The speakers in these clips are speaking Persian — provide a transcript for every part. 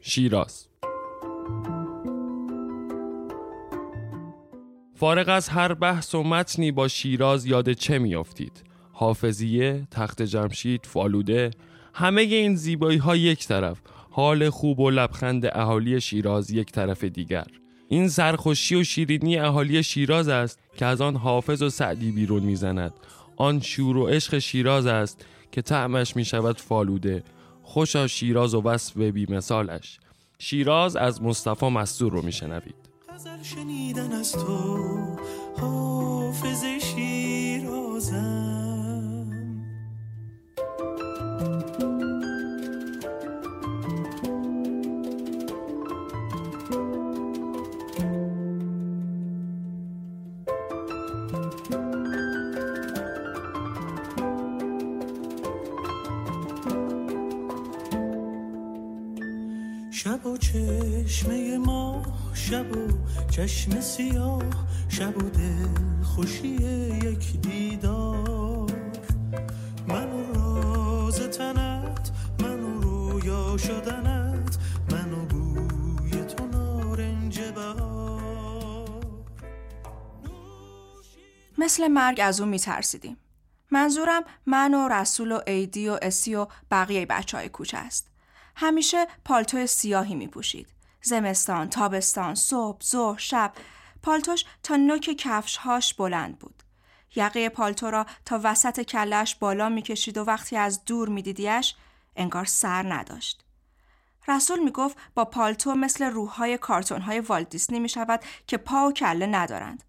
شیراز. فارغ از هر بحث و متنی با شیراز یاد چه میافتید؟ حافظیه، تخت جمشید، فالوده همه این زیبایی ها یک طرف حال خوب و لبخند اهالی شیراز یک طرف دیگر. این سرخوشی و شیرینی اهالی شیراز است که از آن حافظ و سعدی بیرون می‌زند. آن شور و عشق شیراز است که طعمش می شود فالوده. خوشا شیراز و وصف بی مثالش شیراز از مصطفی مستور رو میشنوید. غزل شنیدن از تو حافظ شیرازم. و چشمه ما شب و چشم سیاه شب و دل خوشی یک دیدار من و راز تنت من و رویا شدنت من و بوی تو نارنج مثل مرگ از اون میترسیدیم. منظورم من و رسول و ایدی و اسی و بقیه بچه های کوچه است. همیشه پالتو سیاهی می پوشید. زمستان، تابستان، صبح، ظهر، شب. پالتوش تا نوک کفشهاش بلند بود. یقه پالتو را تا وسط کلش بالا می‌کشید و وقتی از دور میدیدیش انگار سر نداشت. رسول می‌گفت با پالتو مثل روحهای کارتونهای والت می شود که پا و کله ندارند.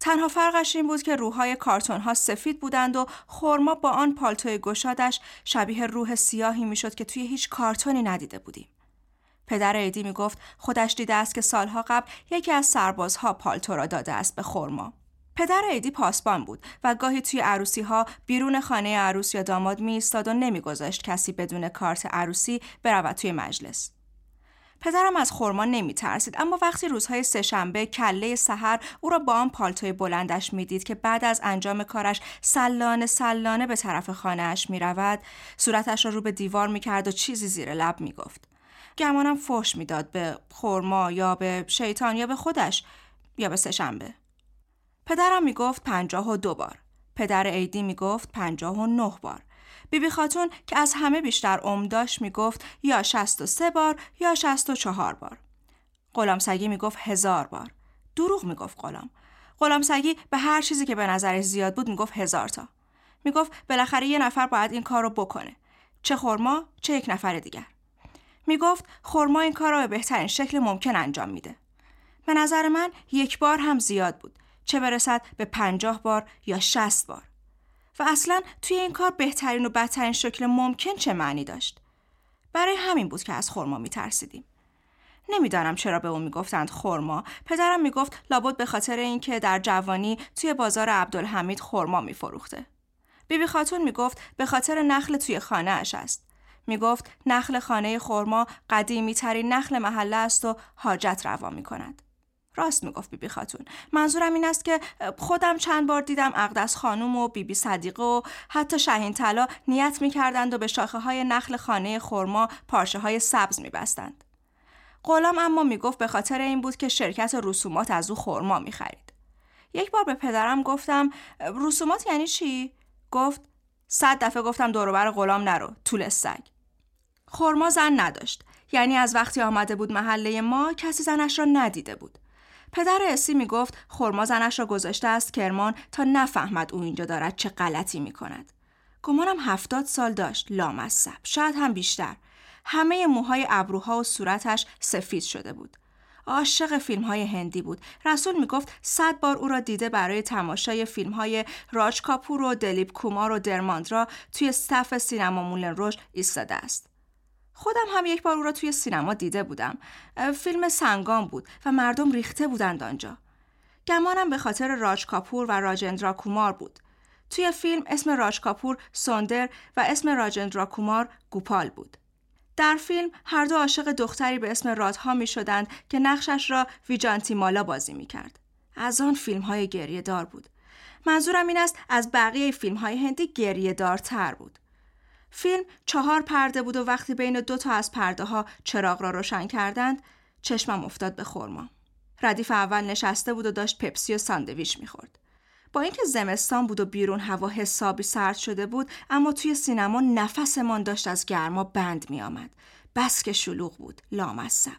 تنها فرقش این بود که روحهای کارتون ها سفید بودند و خورما با آن پالتوی گشادش شبیه روح سیاهی می‌شد که توی هیچ کارتونی ندیده بودیم. پدر ایدی می گفت خودش دیده است که سالها قبل یکی از سربازها پالتو را داده است به خورما. پدر ایدی پاسبان بود و گاهی توی عروسی ها بیرون خانه عروس یا داماد می ایستاد و نمیگذاشت کسی بدون کارت عروسی برود توی مجلس. پدرم از خورما نمی ترسید اما وقتی روزهای سهشنبه کله سحر او را با آن پالتوی بلندش می‌دید که بعد از انجام کارش سلانه سلانه به طرف خانهاش می رود صورتش را رو به دیوار می کرد و چیزی زیر لب می گفت. گمانم فوش می‌داد به خورما یا به شیطان یا به خودش یا به سهشنبه. پدرم می گفت پنجاه و دو بار. پدر عیدی می گفت پنجاه و نه بار. بیبی خاتون که از همه بیشتر عمر داشت می‌گفت یا سه بار یا چهار بار. غلام سگی می‌گفت هزار بار. دروغ می‌گفت غلام. غلام سگی به هر چیزی که به نظرش زیاد بود می‌گفت هزار تا. می‌گفت بالاخره یه نفر باید این کار رو بکنه. چه خورما چه یک نفر دیگر. می‌گفت خورما این کار رو به بهترین شکل ممکن انجام میده. به نظر من یک بار هم زیاد بود. چه برسد به پنجاه بار یا شست بار. و اصلا توی این کار بهترین و بدترین شکل ممکن چه معنی داشت؟ برای همین بود که از خورما میترسیدیم. نمی‌دانم چرا به اون می‌گفتند خورما پدرم می‌گفت لابد به خاطر اینکه در جوانی توی بازار عبدالحمید خورما میفروخته. بیبی خاتون می‌گفت به خاطر نخل توی خانه اش است. می‌گفت نخل خانه خورما قدیمی ترین نخل محله است و حاجت روا می کند. راست می‌گفت بیبی خاتون. منظورم این است که خودم چند بار دیدم اقدس خانوم و بیبی صدیقه و حتی شهین طلا نیت می‌کردند و به شاخه های نخل خانه خرما پارچه های سبز میبستند. غلام اما می‌گفت به خاطر این بود که شرکت رسومات از او خرما می‌خرید. یک بار به پدرم گفتم رسومات یعنی چی؟ گفت صد دفعه گفتم دوروبر غلام نرو طول سگ. خرما زن نداشت. یعنی از وقتی آمده بود محله ما کسی زنش را ندیده بود. پدر اسی می‌گفت خرما زنش را گذاشته است کرمان تا نفهمد او اینجا دارد چه غلطی می کند. گمانم هفتاد سال داشت لامصب شاید هم بیشتر همه موهای ابروها و صورتش سفید شده بود عاشق فیلم های هندی بود. رسول می‌گفت صد بار او را دیده برای تماشای فیلم های راج کاپور و دلیپ کومار و درماندرا توی صف سینما مولن روش ایستاده است. خودم هم یک بار او را توی سینما دیده بودم. فیلم سنگان بود و مردم ریخته بودند آنجا. گمانم به خاطر راج کاپور و راجندرا کومار بود. توی فیلم اسم راج کاپور سوندر و اسم راجندرا کومار گوپال بود. در فیلم هر دو عاشق دختری به اسم رادها می شدند که نقشش را ویجانتی مالا بازی می کرد. از آن فیلم های گریه دار بود. منظورم این است از بقیه فیلم های هندی گریه دارتر بود. فیلم چهار پرده بود و وقتی بین دو تا از پرده ها چراغ را روشن کردند چشمم افتاد به خورما. ردیف اول نشسته بود و داشت پپسی و ساندویچ می‌خورد. با اینکه زمستان بود و بیرون هوا حسابی سرد شده بود اما توی سینما نفسمان داشت از گرما بند می آمد. بس که شلوغ بود لامصب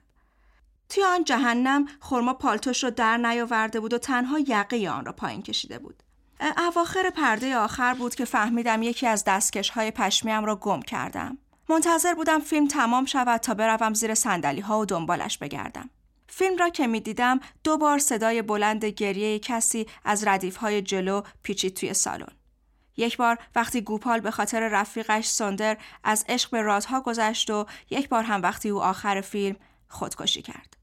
توی آن جهنم خورما پالتوش رو در نیاورده بود و تنها یقه آن را پایین کشیده بود اواخر پرده آخر بود که فهمیدم یکی از دستکش های پشمیم را گم کردم منتظر بودم فیلم تمام شود تا بروم زیر سندلی ها و دنبالش بگردم فیلم را که می دیدم دو بار صدای بلند گریه کسی از ردیف های جلو پیچید توی سالن. یک بار وقتی گوپال به خاطر رفیقش سندر از عشق به رادها گذشت و یک بار هم وقتی او آخر فیلم خودکشی کرد.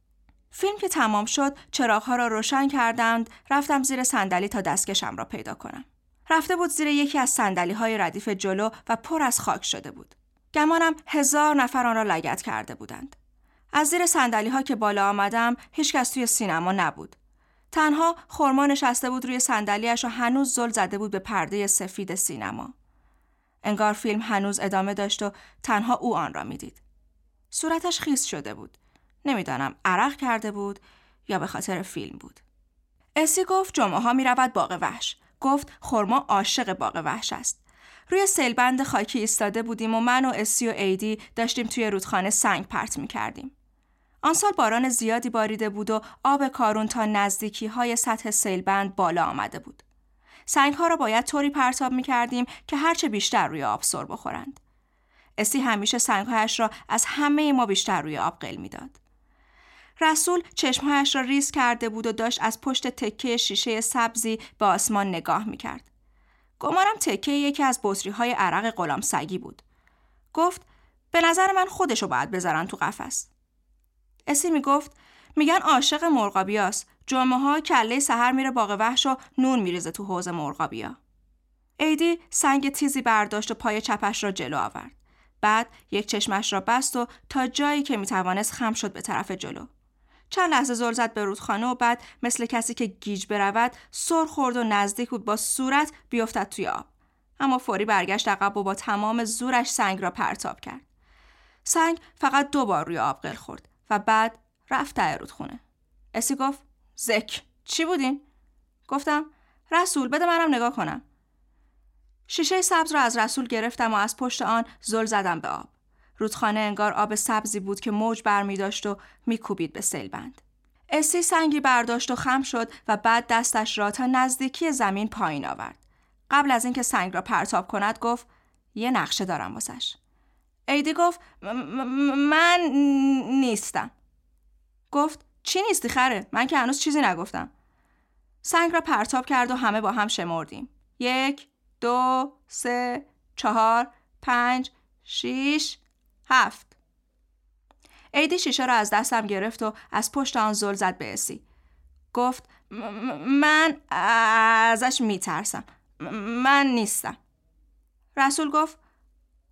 فیلم که تمام شد چراغها را روشن کردند رفتم زیر صندلی تا دستکشم را پیدا کنم. رفته بود زیر یکی از صندلی های ردیف جلو و پر از خاک شده بود. گمانم هزار نفر آن را لگت کرده بودند. از زیر سندلی ها که بالا آمدم هیچکس توی سینما نبود. تنها خورما نشسته بود روی صندلیاش و هنوز زل زده بود به پرده سفید سینما. انگار فیلم هنوز ادامه داشت و تنها او آن را می‌دید. صورتش خیس شده بود. نمی‌دانم عرق کرده بود یا به خاطر فیلم بود. اسی گفت جمعه ها می رود باغ وحش. گفت خورما عاشق باغ وحش است. روی سیلبند خاکی ایستاده بودیم و من و اسی و ایدی داشتیم توی رودخانه سنگ پرت می کردیم. آن سال باران زیادی باریده بود و آب کارون تا نزدیکی های سطح سیلبند بالا آمده بود. سنگ ها را باید طوری پرتاب می کردیم که هرچه بیشتر روی آب سر بخورند. اسی همیشه سنگهایش را از همه ما بیشتر روی آب قل می‌داد. رسول چشمهایش را ریز کرده بود و داشت از پشت تکه شیشه سبزی به آسمان نگاه می کرد. گمانم تکه یکی از بطری های عرق غلام سگی بود. گفت به نظر من خودشو باید بذارن تو قفس. اسی می‌گفت میگن عاشق مرغابیاست. جمعه ها کله سحر میره باغ وحش و نون میریزه تو حوز مرغابیا. ایدی سنگ تیزی برداشت و پای چپش را جلو آورد. بعد یک چشمش را بست و تا جایی که می‌توانست خم شد به طرف جلو. چند لحظه زل زد به رودخانه و بعد مثل کسی که گیج برود سر خورد و نزدیک بود با صورت بیفتد توی آب. اما فوری برگشت عقب و با تمام زورش سنگ را پرتاب کرد. سنگ فقط دو بار روی آب قل خورد و بعد رفت ته رودخونه. اسی گفت زک چی بودین؟ گفتم رسول بده منم نگاه کنم. شیشه سبز را از رسول گرفتم و از پشت آن زل زدم به آب. رودخانه انگار آب سبزی بود که موج بر می داشت و میکوبید به سیلبند. اسی سنگی برداشت و خم شد و بعد دستش را تا نزدیکی زمین پایین آورد. قبل از اینکه سنگ را پرتاب کند گفت یه نقشه دارم واسش. ایدی گفت من نیستم. گفت چی نیستی خره؟ من که هنوز چیزی نگفتم. سنگ را پرتاب کرد و همه با هم شمردیم. یک، دو، سه، چهار، پنج، شیش، هفت عیدی شیشه را از دستم گرفت و از پشت آن زل زد به اسی گفت من ازش میترسم من نیستم رسول گفت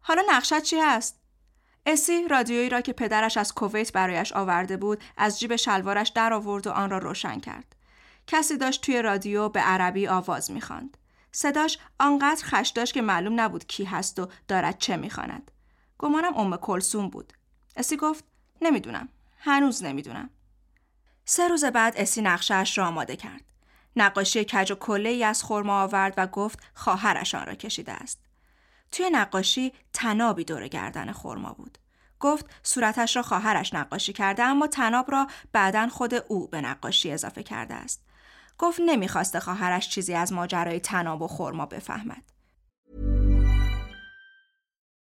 حالا نقشت چی هست؟ اسی رادیویی را که پدرش از کویت برایش آورده بود از جیب شلوارش در آورد و آن را روشن کرد. کسی داشت توی رادیو به عربی آواز می‌خواند. صداش آنقدر خش داشت که معلوم نبود کی هست و دارد چه می‌خواند. گمانم ام کلسوم بود. اسی گفت نمی‌دونم. هنوز نمی‌دونم. سه روز بعد اسی نقشهش را آماده کرد. نقاشی کج و کله ای از خرما آورد و گفت خواهرش آن را کشیده است. توی نقاشی تنابی دور گردن خرما بود. گفت صورتش را خواهرش نقاشی کرده اما تناب را بعدا خود او به نقاشی اضافه کرده است. گفت نمی‌خواسته خواهرش چیزی از ماجرای تناب و خرما بفهمد.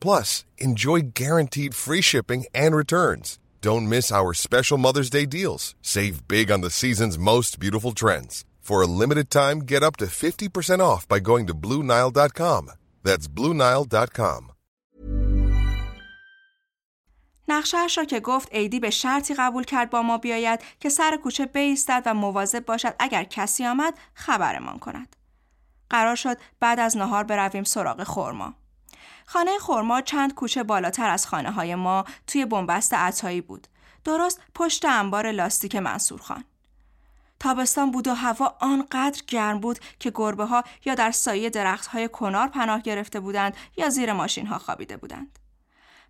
Plus, enjoy guaranteed free shipping and returns. Don't miss our special Mother's Day deals. Save big on the season's most beautiful trends. For a limited time, get up to 50% off by going to Bluenile.com. That's Bluenile.com. نقشهش را که گفت ایدی به شرطی قبول کرد با ما بیاید که سر کوچه بیستد و مواظب باشد اگر کسی آمد خبرمان کند. قرار شد بعد از نهار برویم سراغ خورما. خانه خورما چند کوچه بالاتر از خانه های ما توی بنبست عطایی بود. درست پشت انبار لاستیک منصور خان. تابستان بود و هوا آنقدر گرم بود که گربه ها یا در سایه درخت های کنار پناه گرفته بودند یا زیر ماشین ها خوابیده بودند.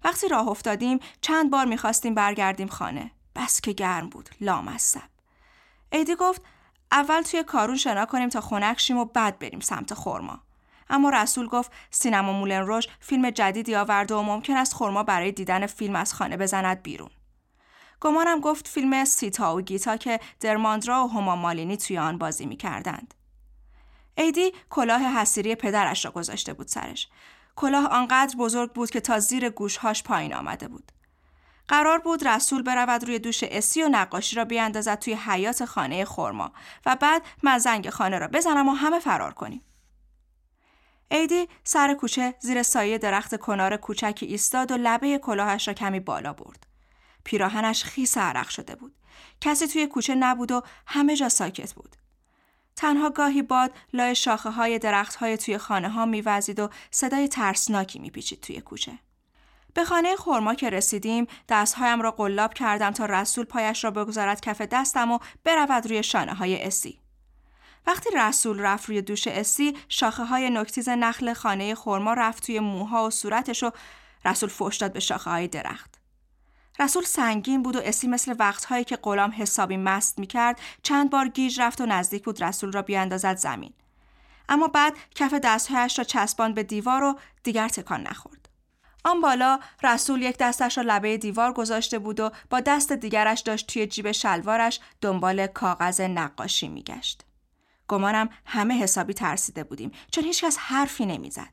وقتی راه افتادیم چند بار می‌خواستیم برگردیم خانه. بس که گرم بود. لامصب. ایدی گفت اول توی کارون شنا کنیم تا خنک شیم و بعد بریم سمت خورما. اما رسول گفت سینما مولن روش فیلم جدیدی آورده و ممکن است خورما برای دیدن فیلم از خانه بزند بیرون. گمانم گفت فیلم سیتا و گیتا که درماندرا و هما مالینی توی آن بازی می کردند. ایدی کلاه حسیری پدرش را گذاشته بود سرش. کلاه آنقدر بزرگ بود که تا زیر گوشهاش پایین آمده بود. قرار بود رسول برود روی دوش اسی و نقاشی را بیاندازد توی حیات خانه خورما و بعد من زنگ خانه را بزنم و همه فرار کنیم. ایدی سر کوچه زیر سایه درخت کنار کوچکی ایستاد و لبه کلاهش را کمی بالا برد. پیراهنش خیس عرق شده بود. کسی توی کوچه نبود و همه جا ساکت بود. تنها گاهی باد لای شاخه های درخت های توی خانه ها میوزید و صدای ترسناکی میپیچید توی کوچه. به خانه خورما که رسیدیم دستهایم را قلاب کردم تا رسول پایش را بگذارد کف دستم و برود روی شانه های اسی. وقتی رسول رفت روی دوش اسی شاخه های نکتیز نخل خانه خورما رفت توی موها و صورتش و رسول فوش داد به شاخه های درخت. رسول سنگین بود و اسی مثل وقتهایی که غلام حسابی مست می‌کرد چند بار گیج رفت و نزدیک بود رسول را بیاندازد زمین. اما بعد کف دستهایش را چسبان به دیوار و دیگر تکان نخورد. آن بالا رسول یک دستش را لبه دیوار گذاشته بود و با دست دیگرش داشت توی جیب شلوارش دنبال کاغذ نقاشی میگشت. گمانم همه حسابی ترسیده بودیم چون هیچکس حرفی نمی‌زد.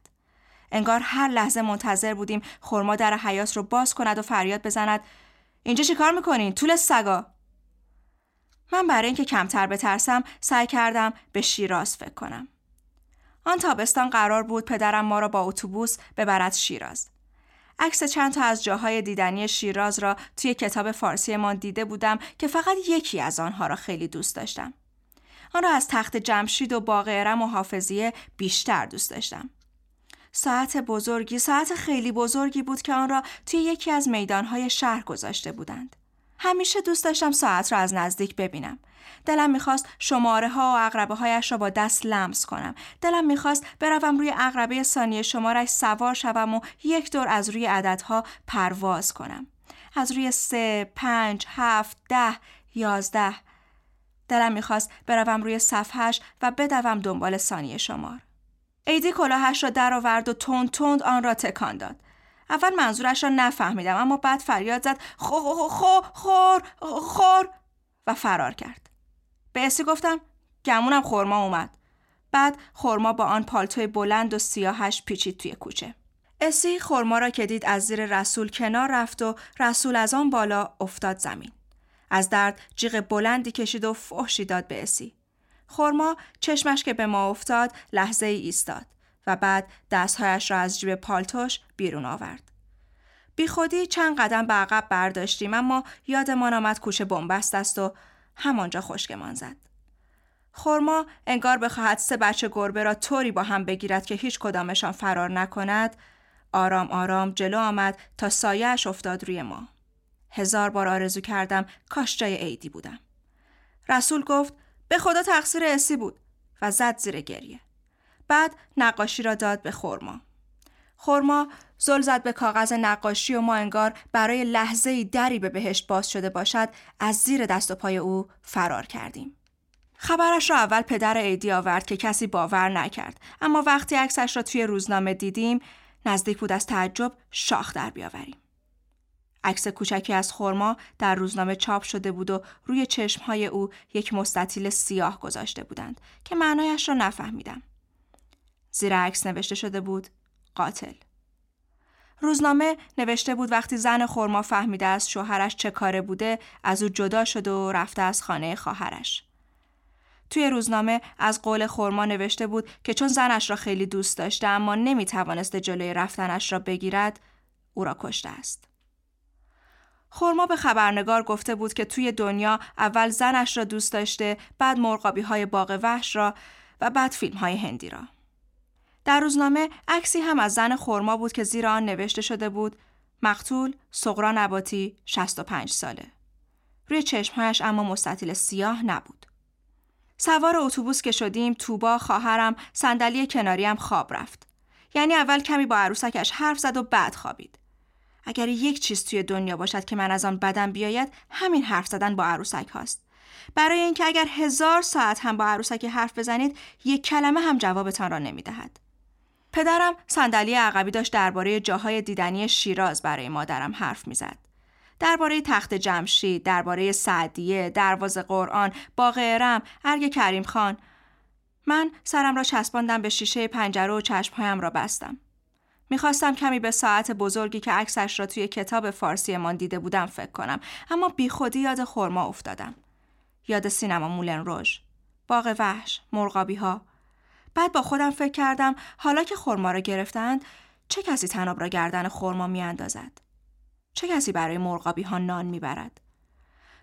انگار هر لحظه منتظر بودیم خرما در حیات رو باز کند و فریاد بزند اینجا چی کار می‌کنین؟ طول سگا من برای اینکه کمتر بترسم سعی کردم به شیراز فکر کنم. آن تابستان قرار بود پدرم ما را با اتوبوس ببرد شیراز. عکس چند تا از جاهای دیدنی شیراز را توی کتاب فارسیمان دیده بودم که فقط یکی از آنها را خیلی دوست داشتم. آن را از تخت جمشید و باغرم و بیشتر دوست داشتم. ساعت بزرگی ساعت خیلی بزرگی بود که آن را توی یکی از میدانهای شهر گذاشته بودند. همیشه دوست داشتم ساعت را از نزدیک ببینم. دلم می‌خواست شماره ها و اقربه هایش را با دست لمس کنم. دلم می‌خواست بروم روی اقربه ثانیه شمارش سوار شوم و یک دور از روی عددها پرواز کنم. از روی سه، پنج، هفت، ده، یازده. دلم می‌خواست بروم روی صفحش و بدوم دنبال ثانیه شمار. ایدی کلاهش را درآورد و تند تند آن را تکان داد. اول منظورش را نفهمیدم اما بعد فریاد زد خو خو خو خور خور و فرار کرد. به اسی گفتم گمونم خورما اومد. بعد خورما با آن پالتوی بلند و سیاهش پیچید توی کوچه. اسی خورما را که دید از زیر رسول کنار رفت و رسول از آن بالا افتاد زمین. از درد جیغ بلندی کشید و فحشی داد به اسی. خورما چشمش که به ما افتاد لحظه ای ایستاد و بعد دستهایش را از جیب پالتوش بیرون آورد. بی خودی چند قدم به عقب برداشتیم اما یادمان آمد کوچه بنبست است و همانجا خشکمان زد. خورما انگار بخواهد سه بچه گربه را طوری با هم بگیرد که هیچ کدامشان فرار نکند آرام آرام جلو آمد تا سایهش افتاد روی ما. هزار بار آرزو کردم کاش جای عیدی بودم. رسول گفت به خدا تقصیر اسی بود و زد زیر گریه. بعد نقاشی را داد به خورما. خورما زل زد به کاغذ نقاشی و ما انگار برای لحظه دری به بهشت باز شده باشد از زیر دست و پای او فرار کردیم. خبرش را اول پدر عیدی آورد که کسی باور نکرد اما وقتی عکسش را توی روزنامه دیدیم نزدیک بود از تعجب شاخ در بیاوریم. عکس کوچکی از خرما در روزنامه چاپ شده بود و روی چشمهای او یک مستطیل سیاه گذاشته بودند که معنایش را نفهمیدم. زیر عکس نوشته شده بود قاتل. روزنامه نوشته بود وقتی زن خرما فهمیده از شوهرش چه کاره بوده از او جدا شده و رفته از خانه خواهرش. توی روزنامه از قول خورما نوشته بود که چون زنش را خیلی دوست داشته اما نمی توانسته جلوی رفتنش را بگیرد او را کشته است. خورما به خبرنگار گفته بود که توی دنیا اول زنش را دوست داشته بعد مرغابی های باغ وحش را و بعد فیلم های هندی را. در روزنامه عکسی هم از زن خورما بود که زیر آن نوشته شده بود مقتول سغرا نباتی 65 ساله. روی چشمهایش اما مستطیل سیاه نبود. سوار اتوبوس که شدیم توبا خواهرم صندلی کناریم خواب رفت. یعنی اول کمی با عروسکش حرف زد و بعد خوابید. اگر یک چیز توی دنیا باشد که من از آن بدم بیاید همین حرف زدن با عروسک هاست. برای اینکه اگر هزار ساعت هم با عروسک حرف بزنید یک کلمه هم جوابتان را نمی دهد. پدرم صندلی عقبی داشت درباره جاهای دیدنی شیراز برای مادرم حرف می‌زد. درباره تخت جمشید، درباره سعدیه، دروازه قرآن، باغ ارم، ارگ کریم خان. من سرم را چسباندم به شیشه پنجره و چشمهایم را بستم. می‌خواستم کمی به ساعت بزرگی که عکسش را توی کتاب فارسی من دیده بودم فکر کنم اما بیخودی یاد خورما افتادم. یاد سینما مولن روژ، باغ وحش، مرغابی ها. بعد با خودم فکر کردم حالا که خورما را گرفتند چه کسی تناب را گردن خورما میاندازد؟ چه کسی برای مرغابی ها نان می‌برد؟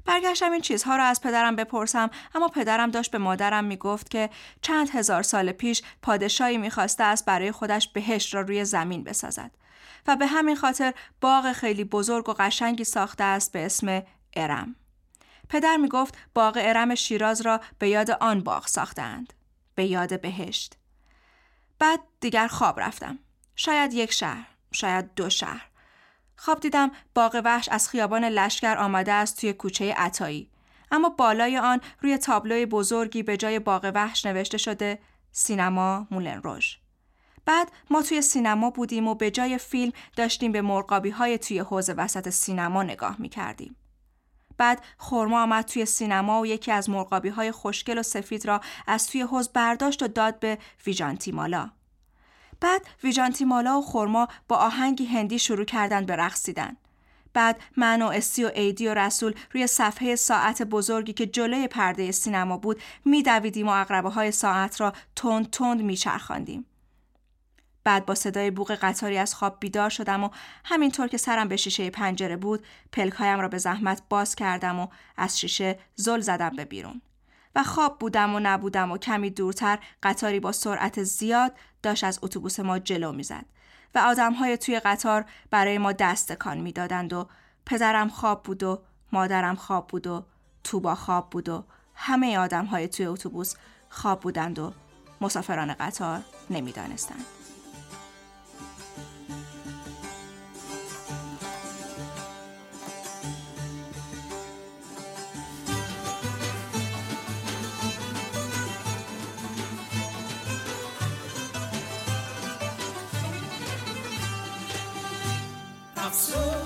برگشتم این چیزها را از پدرم بپرسم اما پدرم داشت به مادرم می‌گفت که چند هزار سال پیش پادشاهی می‌خواسته است برای خودش بهشت را روی زمین بسازد و به همین خاطر باغ خیلی بزرگ و قشنگی ساخته است به اسم ارم. پدر می‌گفت باغ ارم شیراز را به یاد آن باغ ساختند. به یاد بهشت. بعد دیگر خواب رفتم. شاید یک شهر، شاید دو شهر. خواب دیدم باغ وحش از خیابان لشکر آمده است توی کوچه عطایی اما بالای آن روی تابلوی بزرگی به جای باغ وحش نوشته شده سینما مولن روژ بعد ما توی سینما بودیم و به جای فیلم داشتیم به مرغابی های توی حوز وسط سینما نگاه می کردیم. بعد خورما آمد توی سینما و یکی از مرغابی های خوشگل و سفید را از توی حوز برداشت و داد به ویژانتیمالا. بعد ویژانتی مالا و خورما با آهنگی هندی شروع کردن به رقصیدن. بعد من و اسی و ایدی و رسول روی صفحه ساعت بزرگی که جلوی پرده سینما بود میدویدیم و اقربه های ساعت را تند تند میچرخاندیم. بعد با صدای بوق قطاری از خواب بیدار شدم و همینطور که سرم به شیشه پنجره بود پلکایم را به زحمت باز کردم و از شیشه زل زدم به بیرون. و خواب بودم و نبودم و کمی دورتر قطاری با سرعت زیاد داشت از اتوبوس ما جلو می‌زد و آدمهای توی قطار برای ما دست کان می‌دادند و پدرم خواب بود و مادرم خواب بود و توبا خواب بود و همه آدمهای توی اتوبوس خواب بودند و مسافران قطار نمی‌دانستند.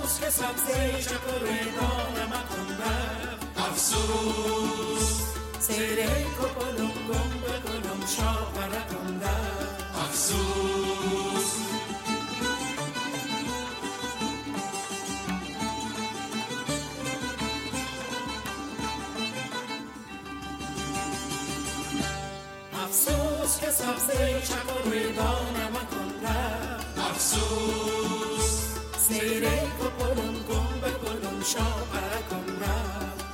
افسوس که سبزه چپ روی دانم افسوس. سیره کپلم گم بکنم شاپره کنده افسوس. افسوس که سبزه چپ روی دانم افسوس. سیره کپلم گم گلم شاپره کن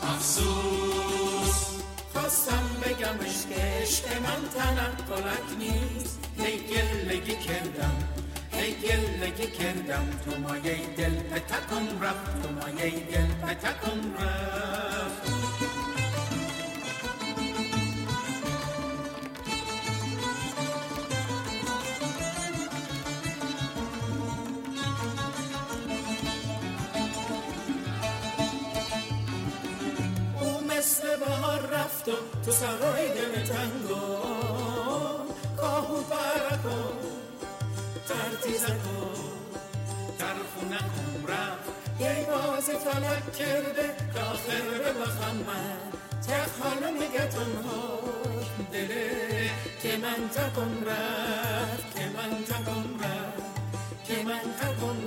افسوس. خواستم بگمش که عشق من تنم کلک نیست. هی گلگی کردم ای گله کردم. تو مایه دل به تکم رفت تو مایه دل به تکم رفت. تو سرای دل تنگو کاهو برکن ترتیز کن طرف نکن رفت ای باز فلک کرده. که آخر بخم من تک حالا نگتون ها دله که من تکن رفت که من تکن رفت که من تکن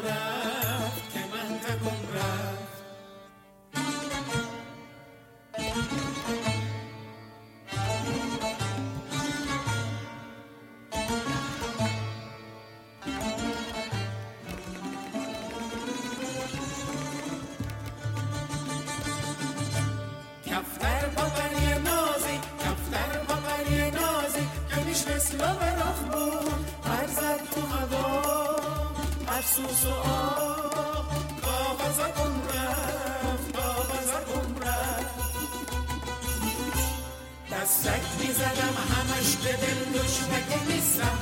مثل برف بود پر زد تو هوا افسوس و آه کاغذ کن رفت کاغذ کن رفت. دستک می‌زدم همش به دل دشمگی نیستم.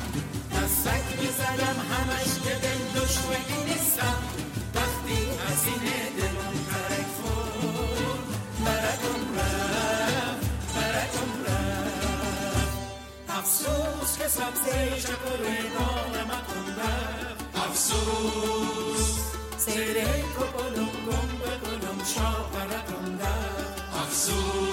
دستک می‌زدم همش به دل دشمگی نیستم. وقتی هزینه دلم ترک خورد برکم رفت. افسوس که سبزه ریدان مکن رفت افسوس. سیره کپلم گم بکنم شا برکم رفت افسوس.